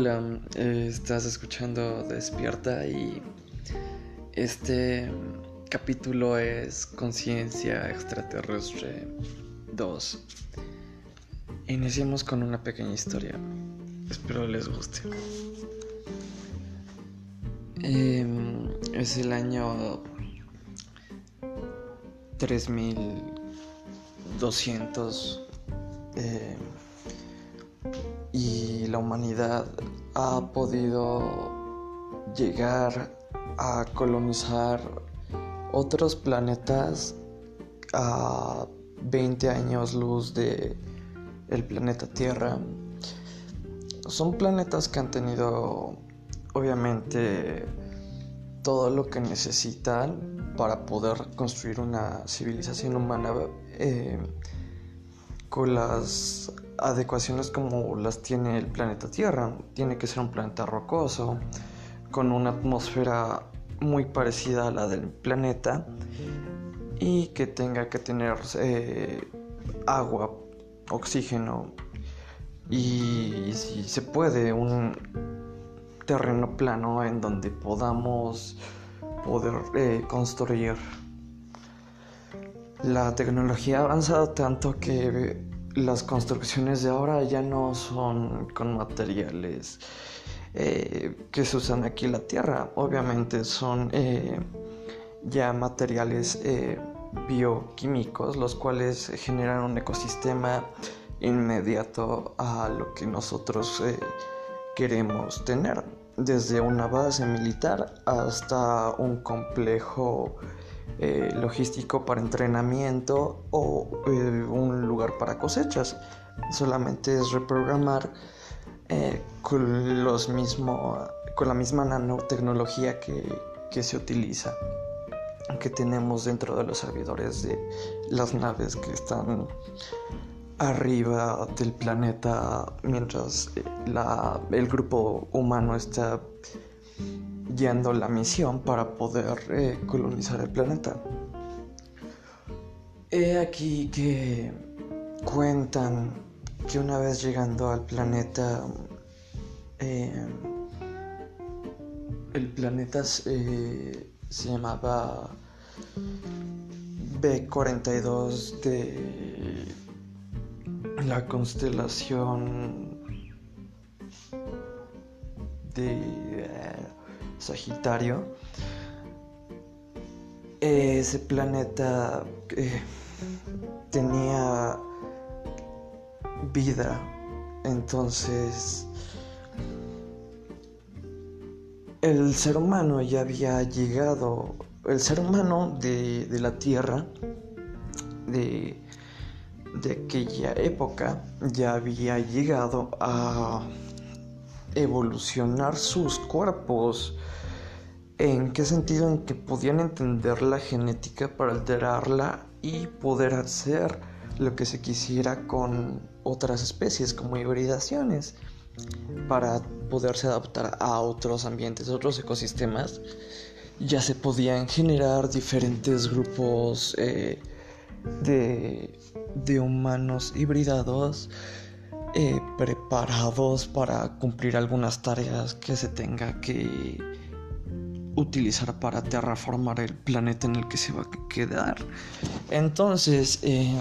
Hola, estás escuchando Despierta y este capítulo es Conciencia Extraterrestre 2. Iniciamos con una pequeña historia. Espero les guste. Em, es el año 3200 eh, y la humanidad ha podido llegar a colonizar otros planetas a 20 años luz de el planeta Tierra. Son planetas que han tenido obviamente todo lo que necesitan para poder construir una civilización humana eh, con las adecuaciones como las tiene el planeta Tierra. Tiene que ser un planeta rocoso, con una atmósfera muy parecida a la del planeta y que tenga que tener eh, agua, oxígeno y si se puede un terreno plano en donde podamos poder eh, construir. La tecnología ha avanzado tanto que las construcciones de ahora ya no son con materiales eh, que se usan aquí en la Tierra. Obviamente son eh, ya materiales eh, bioquímicos, los cuales generan un ecosistema inmediato a lo que nosotros queremos tener. Desde una base militar hasta un complejo eh, logístico para entrenamiento o eh, un lugar para cosechas. Solamente es reprogramar eh, con, los mismo, con la misma nanotecnología que, que se utiliza, que tenemos dentro de los servidores de las naves que están arriba del planeta mientras la, el grupo humano está yendo la misión para poder eh, colonizar el planeta. He aquí que cuentan que una vez llegando al planeta, eh, el planeta eh, se llamaba B42 de la constelación de Sagitario, ese planeta eh, tenía vida, entonces el ser humano ya había llegado, el ser humano de, la Tierra, de, de aquella época, ya había llegado a evolucionar sus cuerpos ¿En qué sentido? En que podían entender la genética para alterarla y poder hacer lo que se quisiera con otras especies como hibridaciones para poderse adaptar a otros ambientes, otros ecosistemas. Ya se podían generar diferentes grupos eh, de, humanos hibridados eh, preparados para cumplir algunas tareas que se tenga que utilizar para terraformar el planeta en el que se va a quedar. Entonces, eh,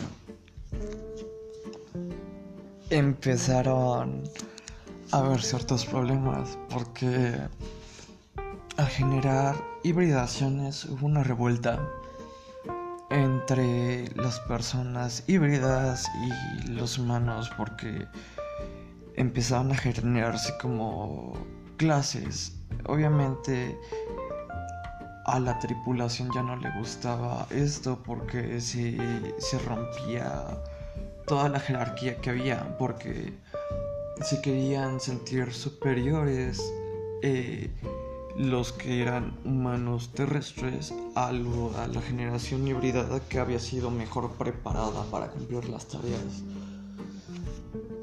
empezaron a haber ciertos problemas porque al generar hibridaciones hubo una revuelta entre las personas híbridas y los humanos porque empezaron a generarse como clases. Obviamente a la tripulación ya no le gustaba esto porque se, se rompía toda la jerarquía que había, porque se querían sentir superiores eh, los que eran humanos terrestres a, la generación híbrida que había sido mejor preparada para cumplir las tareas.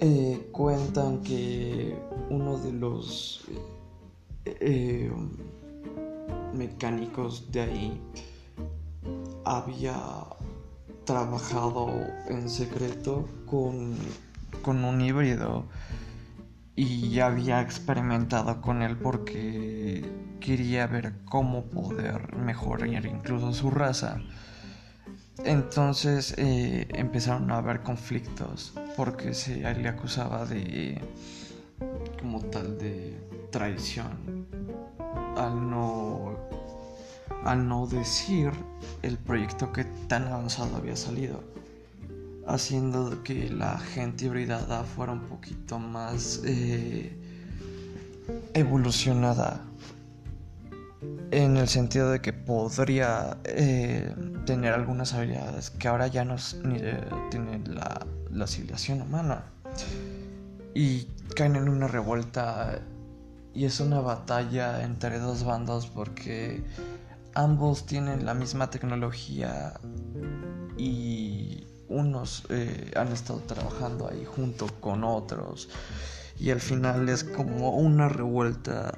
Eh, cuentan que uno de los eh, mecánicos de ahí había trabajado en secreto con, con un híbrido y había experimentado con él porque quería ver cómo poder mejorar incluso su raza. Entonces eh, empezaron a haber conflictos porque se le acusaba de como tal de traición al no al no decir el proyecto que tan avanzado había salido haciendo que la gente hibridada fuera un poquito más eh, evolucionada en el sentido de que podría eh, tener algunas habilidades que ahora ya no tiene la, civilización humana. Y caen en una revuelta y es una batalla entre dos bandos porque ambos tienen la misma tecnología y unos eh, han estado trabajando ahí junto con otros. Y al final es como una revuelta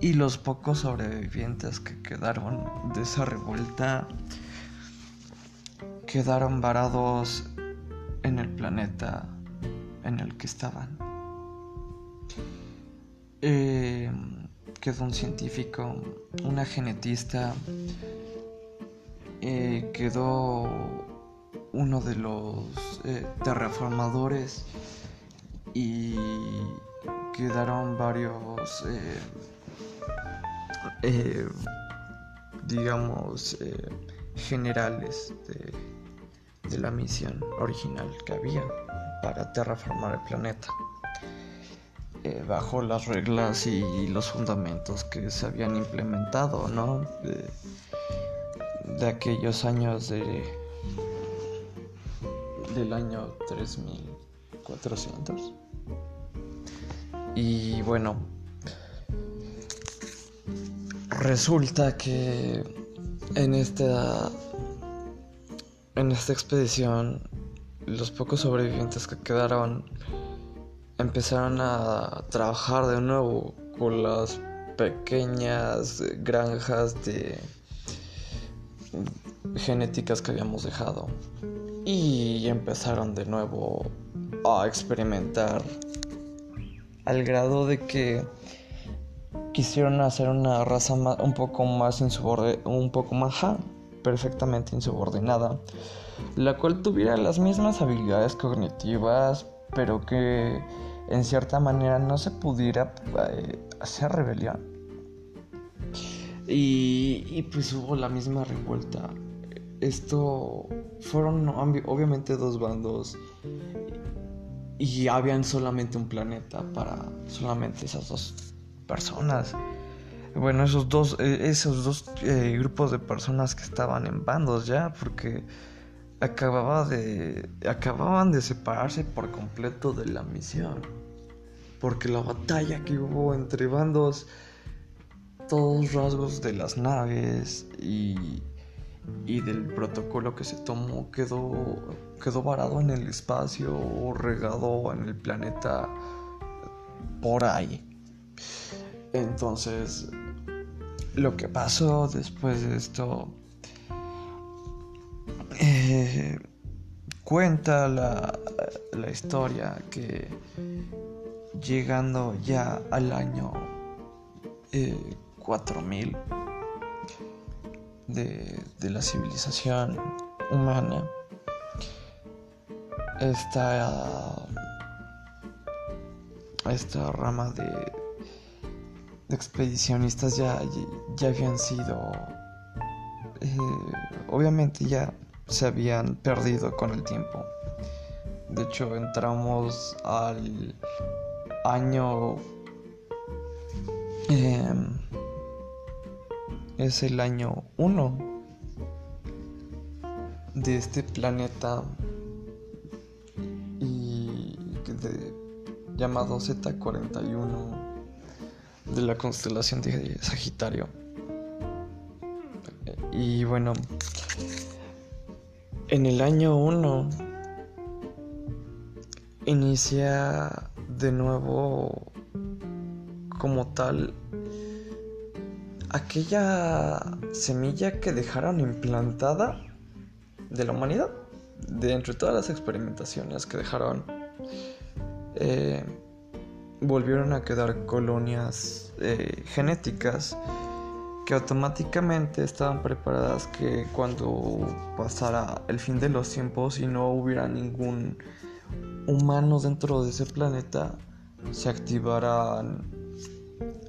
y los pocos sobrevivientes que quedaron de esa revuelta quedaron varados en el planeta en el que estaban. Eh, quedó un científico, una genetista, eh, quedó uno de los eh, terraformadores y quedaron varios, eh, eh, digamos, generales de, de la misión original que había para terraformar el planeta. bajo las reglas y los fundamentos que se habían implementado, ¿no? de aquellos años de del año 3400. Y bueno, resulta que en esta en esta expedición los pocos sobrevivientes que quedaron empezaron a trabajar de nuevo con las pequeñas granjas de genéticas que habíamos dejado. Y empezaron de nuevo a experimentar al grado de que quisieron hacer una raza un poco más insubordinada, un poco más perfectamente insubordinada, la cual tuviera las mismas habilidades cognitivas, pero que en cierta manera no se pudiera eh, hacer rebelión. Y, y pues hubo la misma revuelta. Esto fueron obviamente dos bandos y habían solamente un planeta para solamente esas dos personas. Bueno, esos dos, eh, esos dos eh, grupos de personas que estaban en bandos ya, porque acababa de, acababan de separarse por completo de la misión. Porque la batalla que hubo entre bandos, todos rasgos de las naves y y del protocolo que se tomó quedó, quedó varado en el espacio o regado en el planeta por ahí. Entonces, lo que pasó después de esto eh, cuenta la, la historia que llegando ya al año 4000 eh, de, la civilización humana. Esta, esta rama de, de expedicionistas ya, ya habían sido, eh, obviamente ya se habían perdido con el tiempo. De hecho, entramos al año... Em, es el año 1 de este planeta y llamado Z41 de la constelación de Sagitario. Y bueno, en el año 1 inicia de nuevo como tal aquella semilla que dejaron implantada de la humanidad, de entre todas las experimentaciones que dejaron, eh, volvieron a quedar colonias eh, genéticas que automáticamente estaban preparadas que cuando pasara el fin de los tiempos y no hubiera ningún humano dentro de ese planeta, se activaran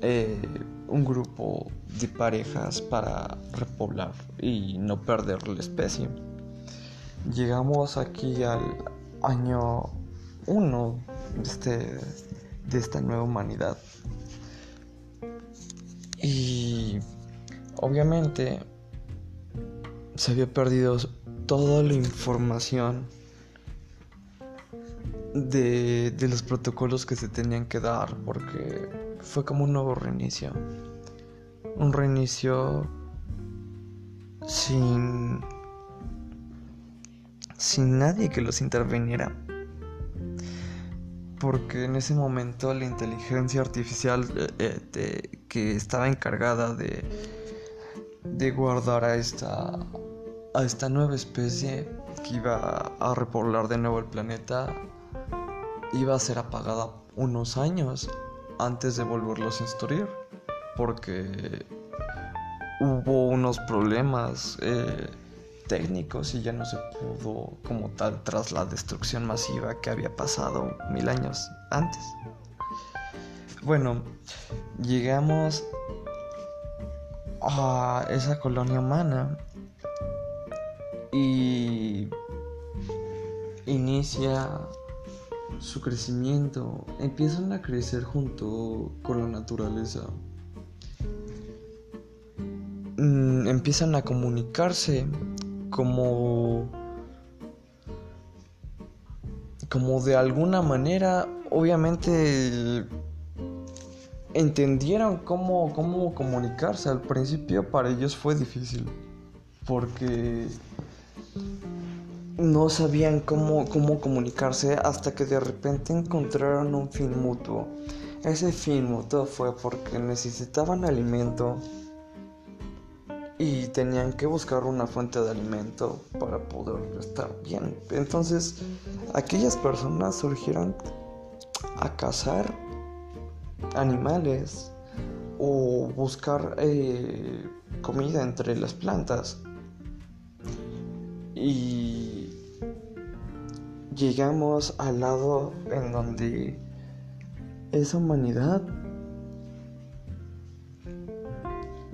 eh, un grupo de parejas para repoblar y no perder la especie. Llegamos aquí al año 1 de, este, de esta nueva humanidad. Y obviamente se había perdido toda la información de, de, los protocolos que se tenían que dar porque fue como un nuevo reinicio. Un reinicio sin sin nadie que los interviniera. Porque en ese momento la inteligencia artificial eh, eh, que estaba encargada de, de guardar a esta, a esta nueva especie que iba a repoblar de nuevo el planeta iba a ser apagada unos años antes de volverlos a instruir porque hubo unos problemas eh, técnicos y ya no se pudo como tal tras la destrucción masiva que había pasado mil años antes. Bueno, llegamos a esa colonia humana y inicia su crecimiento, empiezan a crecer junto con la naturaleza. Mm, empiezan a comunicarse como como de alguna manera obviamente entendieron cómo, cómo comunicarse. Al principio para ellos fue difícil porque no sabían cómo, cómo comunicarse hasta que de repente encontraron un fin mutuo. Ese fin mutuo fue porque necesitaban alimento y tenían que buscar una fuente de alimento para poder estar bien. Entonces, aquellas personas surgieron a cazar animales o buscar eh, comida entre las plantas. Y llegamos al lado en donde esa humanidad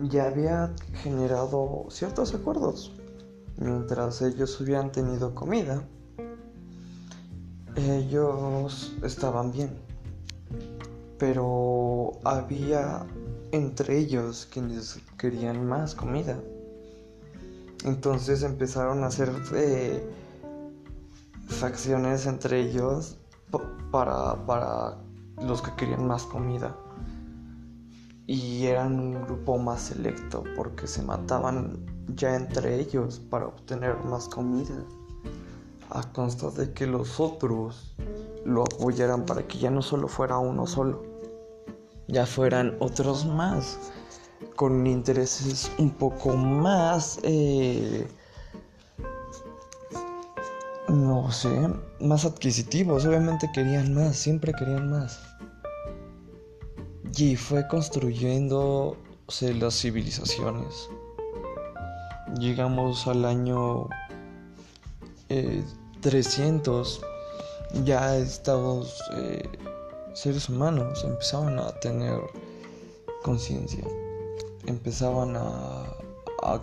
ya había generado ciertos acuerdos. Mientras ellos hubieran tenido comida, ellos estaban bien. Pero había entre ellos quienes querían más comida. Entonces empezaron a hacer eh, facciones entre ellos para, para los que querían más comida y eran un grupo más selecto porque se mataban ya entre ellos para obtener más comida a consta de que los otros lo apoyaran para que ya no solo fuera uno solo, ya fueran otros más con intereses un poco más, eh, no sé, más adquisitivos, obviamente querían más, siempre querían más. Y fue construyéndose las civilizaciones. Llegamos al año 300. Eh, ya estos eh, seres humanos empezaban a tener conciencia. Empezaban a, a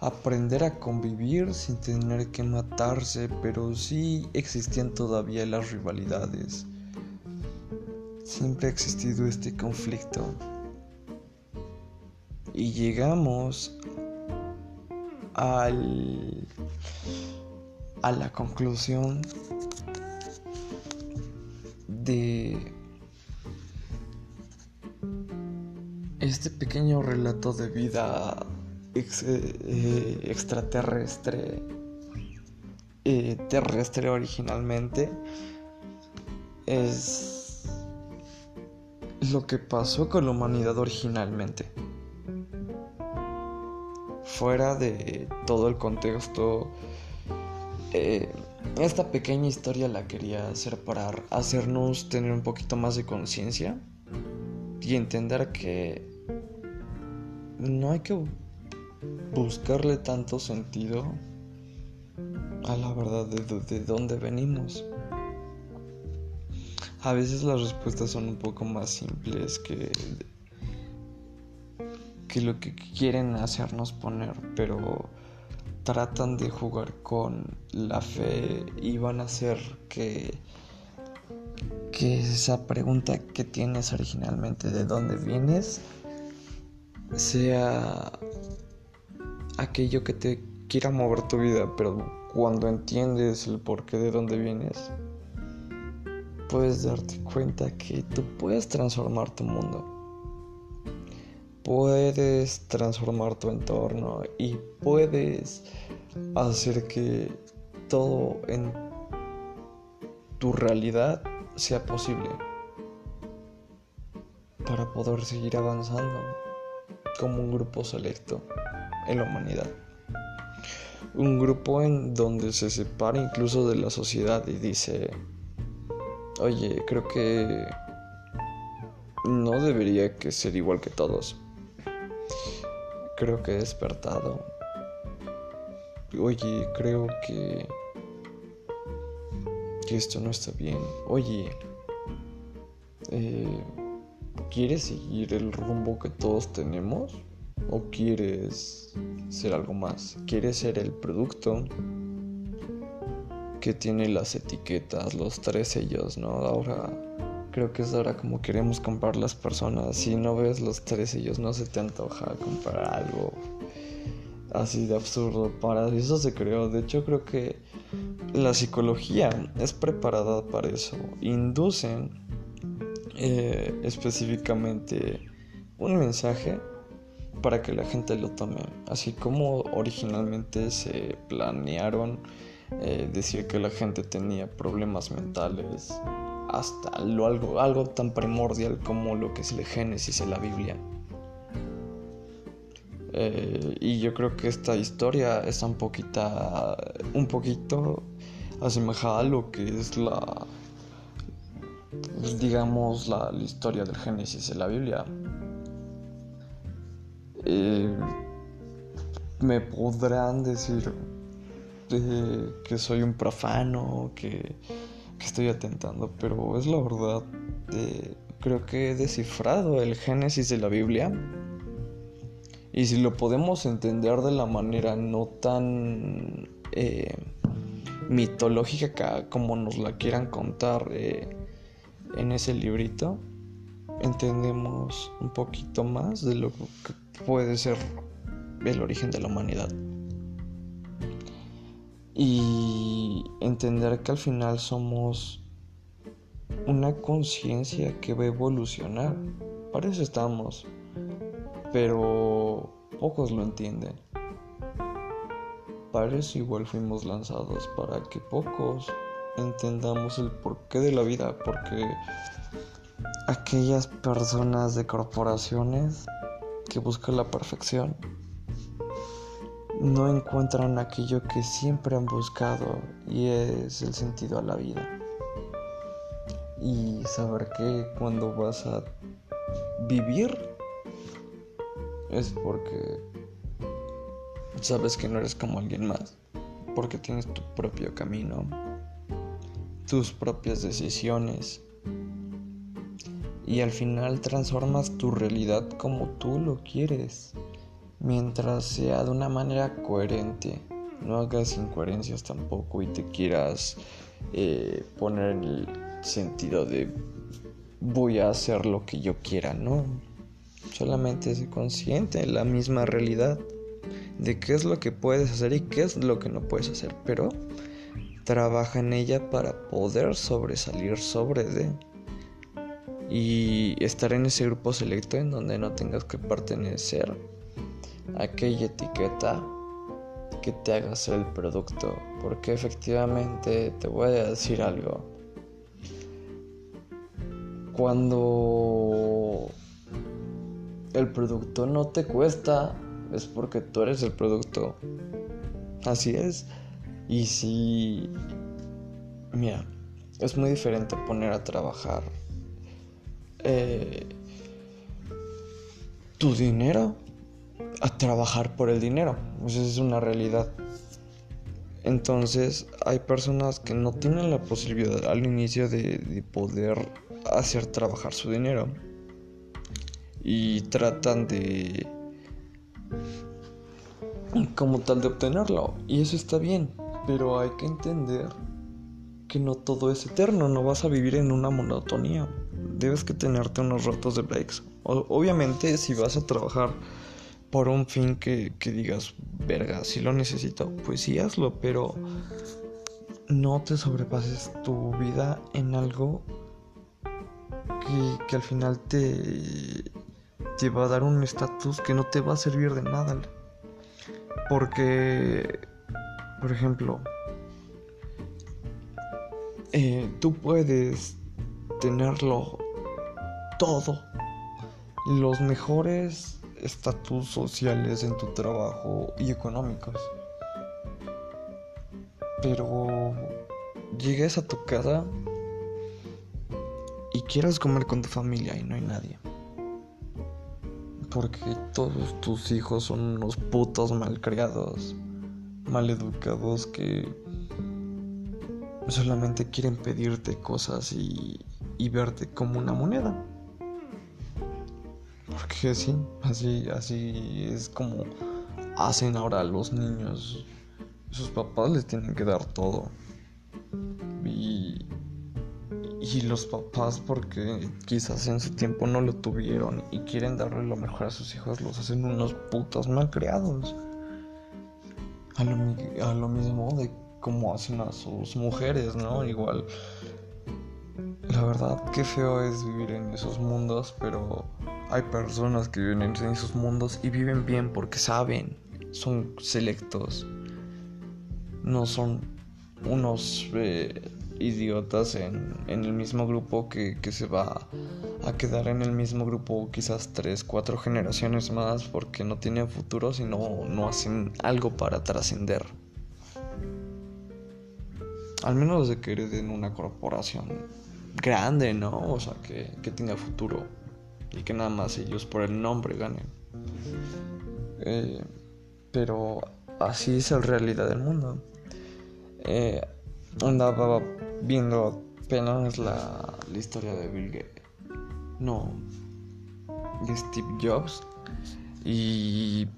aprender a convivir sin tener que matarse, pero sí existían todavía las rivalidades siempre ha existido este conflicto. Y llegamos al, a la conclusión de este pequeño relato de vida eh, extraterrestre, eh, terrestre originalmente, es lo que pasó con la humanidad originalmente. Fuera de todo el contexto eh, esta pequeña historia la quería hacer para hacernos tener un poquito más de conciencia y entender que no hay que buscarle tanto sentido a la verdad de, de, dónde venimos. A veces las respuestas son un poco más simples que, que lo que quieren hacernos poner, pero tratan de jugar con la fe y van a hacer que que esa pregunta que tienes originalmente de dónde vienes sea aquello que te quiera mover tu vida, pero cuando entiendes el porqué de dónde vienes, puedes darte cuenta que tú puedes transformar tu mundo. Puedes transformar tu entorno y puedes hacer que todo en tu realidad sea posible para poder seguir avanzando como un grupo selecto en la humanidad. Un grupo en donde se separa incluso de la sociedad y dice, oye, creo que no debería que ser igual que todos. Creo que he despertado. Oye, creo que que esto no está bien. Oye, eh, ¿quieres seguir el rumbo que todos tenemos? ¿O quieres ser algo más? ¿Quieres ser el producto que tiene las etiquetas, los tres sellos, ¿no? Ahora creo que es ahora como queremos comprar las personas. Si no ves los tres sellos, no se te antoja comprar algo así de absurdo. Para eso se creó. De hecho, creo que la psicología es preparada para eso. Inducen eh, específicamente un mensaje para que la gente lo tome. Así como originalmente se planearon eh, decir que la gente tenía problemas mentales hasta lo, algo, algo tan primordial como lo que es el Génesis en la Biblia. Eh, y yo creo que esta historia está un poquita, un poquito asemejada a lo que es la, digamos, la, historia del Génesis en la Biblia. Eh, me podrán decir que soy un profano, que, que, estoy atentando, pero es la verdad. creo que he descifrado el Génesis de la Biblia y si lo podemos entender de la manera no tan eh, mitológica como nos la quieran contar eh, en ese librito, entendemos un poquito más de lo que puede ser el origen de la humanidad. Y entender que al final somos una conciencia que va a evolucionar. Para estamos pero pocos lo entienden. Para igual fuimos lanzados, para que pocos entendamos el porqué de la vida, porque aquellas personas de corporaciones que buscan la perfección no encuentran aquello que siempre han buscado y es el sentido a la vida. Y saber que cuando vas a vivir es porque sabes que no eres como alguien más, porque tienes tu propio camino, tus propias decisiones y al final transformas tu realidad como tú lo quieres, mientras sea de una manera coherente. No hagas incoherencias tampoco y te quieras eh, poner en el sentido de voy a hacer lo que yo quiera, ¿no? Solamente sé consciente de la misma realidad de qué es lo que puedes hacer y qué es lo que no puedes hacer, pero trabaja en ella para poder sobresalir sobre de y estar en ese grupo selecto en donde no tengas que pertenecer aquella etiqueta que te haga ser el producto, porque efectivamente te voy a decir algo. Cuando el producto no te cuesta, es porque tú eres el producto. Así es. Y si Mira, es muy diferente poner a trabajar eh, tu dinero a trabajar por el dinero. Esa es una realidad. Entonces hay personas que no tienen la posibilidad al inicio de, poder hacer trabajar su dinero. Y tratan de... como tal de obtenerlo. Y eso está bien. Pero hay que entender que no todo es eterno. No vas a vivir en una monotonía. Debes que tenerte unos ratos de breaks. obviamente si vas a trabajar por un fin que, digas, verga, si lo necesito, pues sí hazlo, pero no te sobrepases tu vida en algo que, al final te, te va a dar un estatus que no te va a servir de nada. Porque, por ejemplo, eh, tú puedes tenerlo todo, los mejores estatus sociales en tu trabajo y económicos. Pero llegues a tu casa y quieras comer con tu familia y no hay nadie. Porque todos tus hijos son unos putos malcriados, maleducados que solamente quieren pedirte cosas y, y verte como una moneda. Porque sí, así, así es como hacen ahora los niños. Sus papás les tienen que dar todo. Y, y los papás, porque quizás en su tiempo no lo tuvieron y quieren darle lo mejor a sus hijos, los hacen unos putos malcriados. A lo, a lo mismo de como hacen a sus mujeres, ¿no? Igual. La verdad, qué feo es vivir en esos mundos, pero hay personas que viven en esos mundos y viven bien porque saben, son selectos, no son unos eh, idiotas en, el mismo grupo que, se va a quedar en el mismo grupo quizás tres, cuatro generaciones más porque no tienen futuro si no, no hacen algo para trascender. Al menos de que hereden una corporación grande, ¿no? O sea, que, que tenga futuro y que nada más ellos por el nombre ganen. Eh, pero así es la realidad del mundo. Eh, andaba viendo apenas la, la historia de Bill Gates. No, de Steve Jobs. Y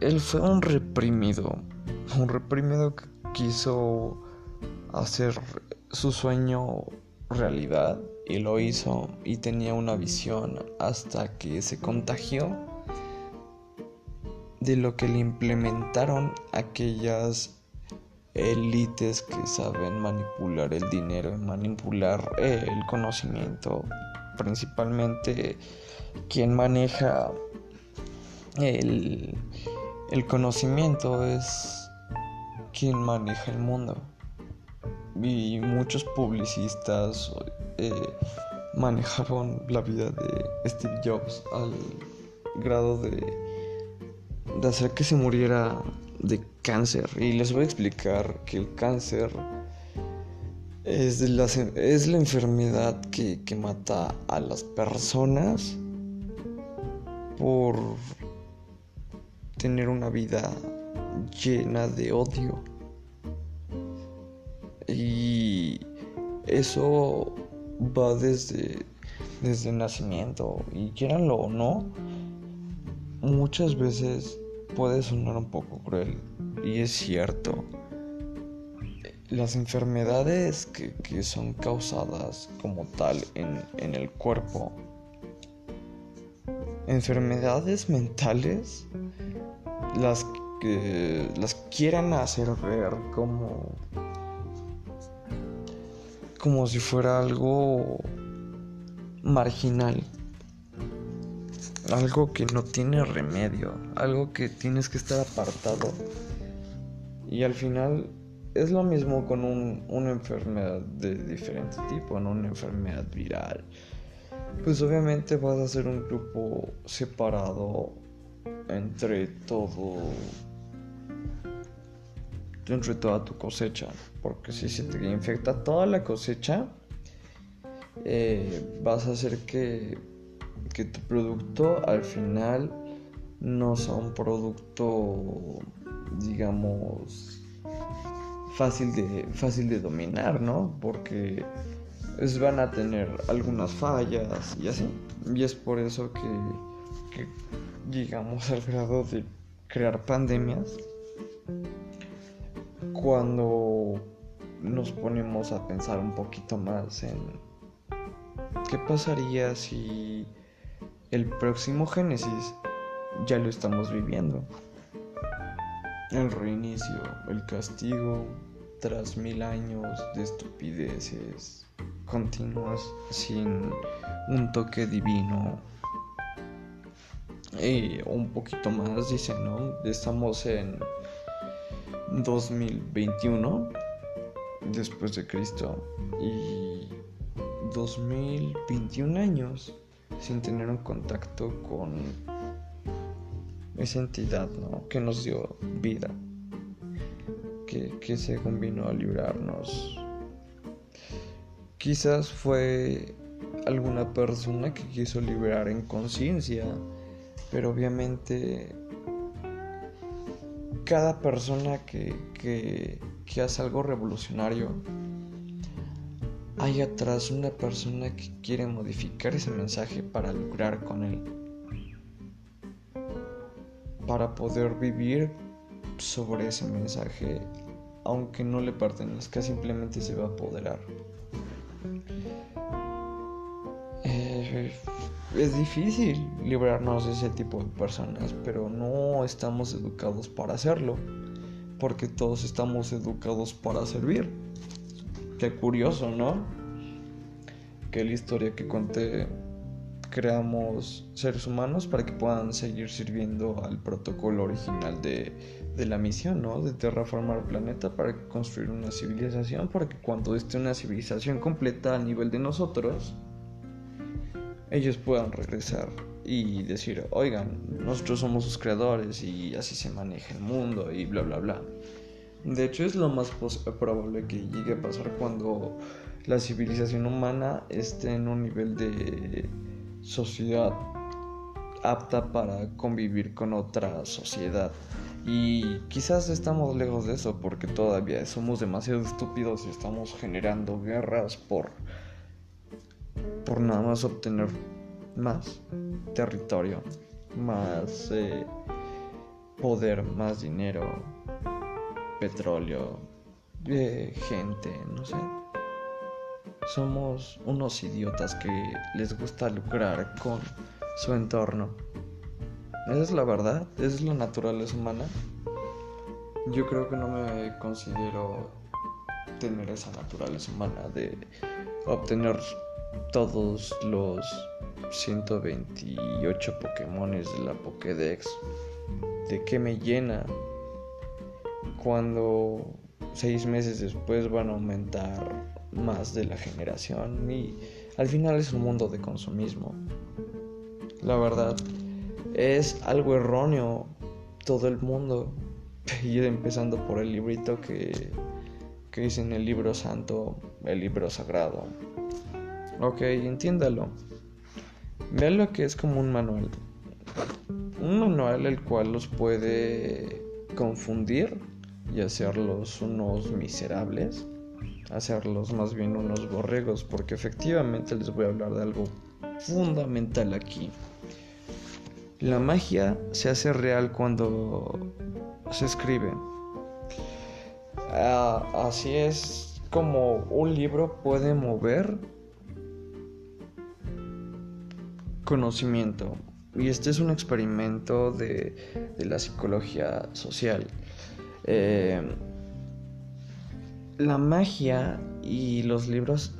él fue un reprimido. Un reprimido que quiso hacer su sueño realidad y lo hizo y tenía una visión hasta que se contagió de lo que le implementaron aquellas élites que saben manipular el dinero, manipular el conocimiento, principalmente quien maneja el, el conocimiento es quien maneja el mundo. Y muchos publicistas eh, manejaron la vida de Steve Jobs al grado de, de hacer que se muriera de cáncer. Y les voy a explicar que el cáncer es la, es la enfermedad que, que mata a las personas por tener una vida llena de odio. Y eso va desde, desde nacimiento. Y quieranlo o no, muchas veces puede sonar un poco cruel. Y es cierto. Las enfermedades que, son causadas como tal en, en el cuerpo, enfermedades mentales, las que las quieran hacer ver como como si fuera algo marginal. Algo que no tiene remedio, algo que tienes que estar apartado. Y al final es lo mismo con una enfermedad de diferente tipo, no una enfermedad viral. Pues obviamente vas a ser un grupo separado entre todo entre toda tu cosecha. Porque si se te infecta toda la cosecha, eh, vas a hacer que, que tu producto al final no sea un producto, digamos, fácil de, fácil de dominar, ¿no? Porque es, van a tener algunas fallas y así. Y es por eso que, que llegamos al grado de crear pandemias cuando nos ponemos a pensar un poquito más en qué pasaría si el próximo Génesis ya lo estamos viviendo. El reinicio, el castigo, tras mil años de estupideces continuas sin un toque divino. Y un poquito más, dice, ¿no? Estamos en 2021 después de Cristo y 2021 años sin tener un contacto con esa entidad ¿no? que nos dio vida, que, que según vino a librarnos. Quizás fue alguna persona que quiso liberar en conciencia, pero obviamente cada persona que, que, hace algo revolucionario, hay atrás una persona que quiere modificar ese mensaje para lucrar con él, para poder vivir sobre ese mensaje, aunque no le pertenezca, simplemente se va a apoderar. Es difícil librarnos de ese tipo de personas, pero no estamos educados para hacerlo, porque todos estamos educados para servir. Qué curioso, ¿no? Que la historia que conté creamos seres humanos para que puedan seguir sirviendo al protocolo original de, de la misión, ¿no? De terraformar el planeta para construir una civilización, para que cuando esté una civilización completa a nivel de nosotros, ellos puedan regresar y decir, oigan, nosotros somos sus creadores y así se maneja el mundo y bla, bla, bla. De hecho es lo más probable que llegue a pasar cuando la civilización humana esté en un nivel de sociedad apta para convivir con otra sociedad. Y quizás estamos lejos de eso porque todavía somos demasiado estúpidos y estamos generando guerras por por nada más obtener más territorio, más eh, poder, más dinero, petróleo, eh, gente, no sé. Somos unos idiotas que les gusta lucrar con su entorno. Esa es la verdad, esa es la naturaleza humana. Yo creo que no me considero tener esa naturaleza humana de obtener todos los 128 Pokémones de la Pokédex. ¿De qué me llena? Cuando seis meses después van a aumentar más de la generación y al final es un mundo de consumismo. La verdad, es algo erróneo todo el mundo. Ir empezando por el librito que, que dice en el libro santo, el libro sagrado. Ok, entiéndalo. Vean lo que es como un manual. Un manual el cual los puede confundir y hacerlos unos miserables, hacerlos más bien unos borregos, porque efectivamente les voy a hablar de algo fundamental aquí. La magia se hace real cuando se escribe. Ah, así es como un libro puede mover conocimiento. Y este es un experimento de, la psicología social. Eh, la magia y los libros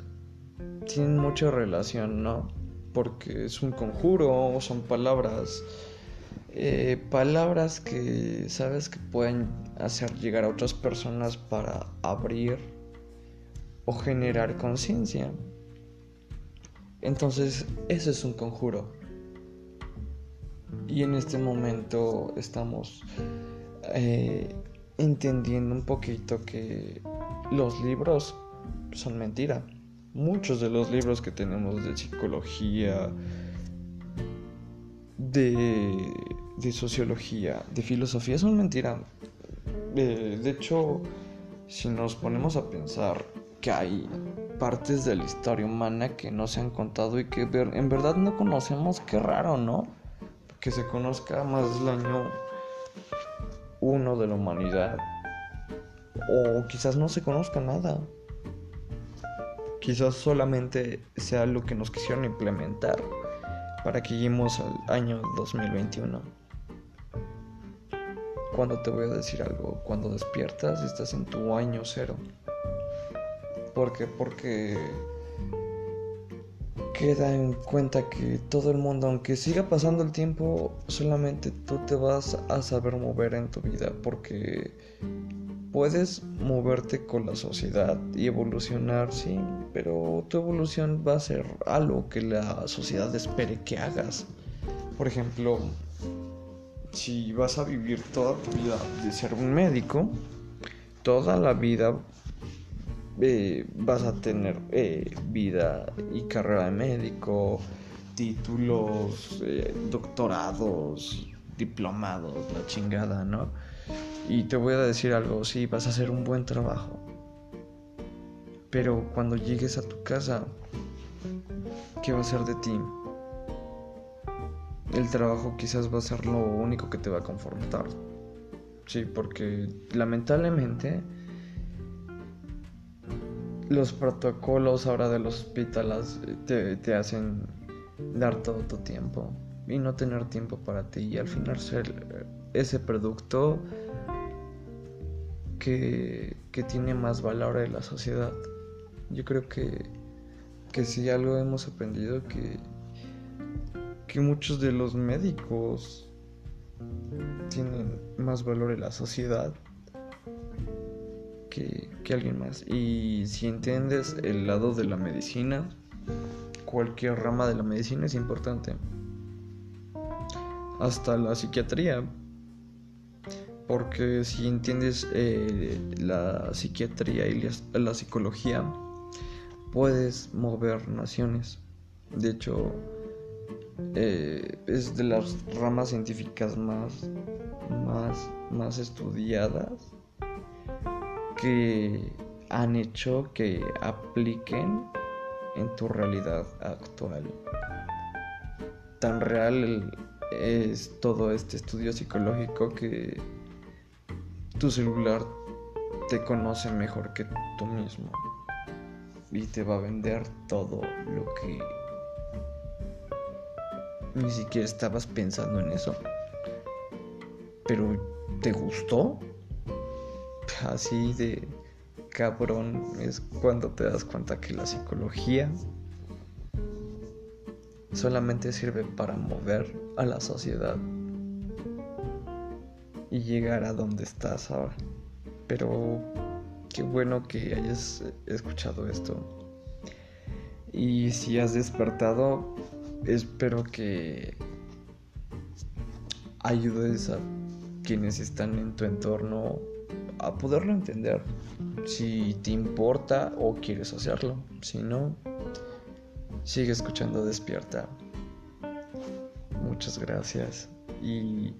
tienen mucha relación, ¿no? Porque es un conjuro, son palabras. Eh, palabras que sabes que pueden hacer llegar a otras personas para abrir o generar conciencia. Entonces, ese es un conjuro. Y en este momento estamos eh, entendiendo un poquito que los libros son mentira. Muchos de los libros que tenemos de psicología, de, de sociología, de filosofía son mentira. Eh, de hecho, si nos ponemos a pensar que hay partes de la historia humana que no se han contado y que en verdad no conocemos, qué raro, ¿no? Que se conozca más el año uno de la humanidad. O quizás no se conozca nada. Quizás solamente sea lo que nos quisieron implementar para que lleguemos al año 2021. Cuando te voy a decir algo, cuando despiertas estás en tu año cero. ¿Por qué? Porque queda en cuenta que todo el mundo, aunque siga pasando el tiempo, solamente tú te vas a saber mover en tu vida porque puedes moverte con la sociedad y evolucionar, sí, pero tu evolución va a ser algo que la sociedad espere que hagas. Por ejemplo, si vas a vivir toda tu vida de ser un médico, toda la vida vas a tener eh, vida y carrera de médico, títulos, eh, doctorados, diplomados, la chingada, ¿no? Y te voy a decir algo, sí, vas a hacer un buen trabajo. Pero cuando llegues a tu casa, ¿qué va a ser de ti? El trabajo quizás va a ser lo único que te va a confortar. Sí, porque lamentablemente los protocolos ahora de los hospitales te, te, hacen dar todo tu tiempo y no tener tiempo para ti y al final ser ese producto que, que tiene más valor en la sociedad. Yo creo que, que si algo hemos aprendido que, que muchos de los médicos tienen más valor en la sociedad que, alguien más. Y si entiendes el lado de la medicina, cualquier rama de la medicina es importante. Hasta la psiquiatría. Porque si entiendes eh, la psiquiatría y la, psicología, puedes mover naciones. De hecho, eh, es de las ramas científicas más, más, más estudiadas que han hecho que apliquen en tu realidad actual. Tan real es todo este estudio psicológico que tu celular te conoce mejor que tú mismo y te va a vender todo lo que ni siquiera estabas pensando en eso. Pero ¿te gustó? Así de cabrón es cuando te das cuenta que la psicología solamente sirve para mover a la sociedad y llegar a donde estás ahora. Pero qué bueno que hayas escuchado esto. Y si has despertado, espero que ayudes a quienes están en tu entorno a poderlo entender. Si te importa o quieres hacerlo. Si no, sigue escuchando Despierta. Muchas gracias. Y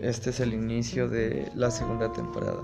este es el inicio de la segunda temporada.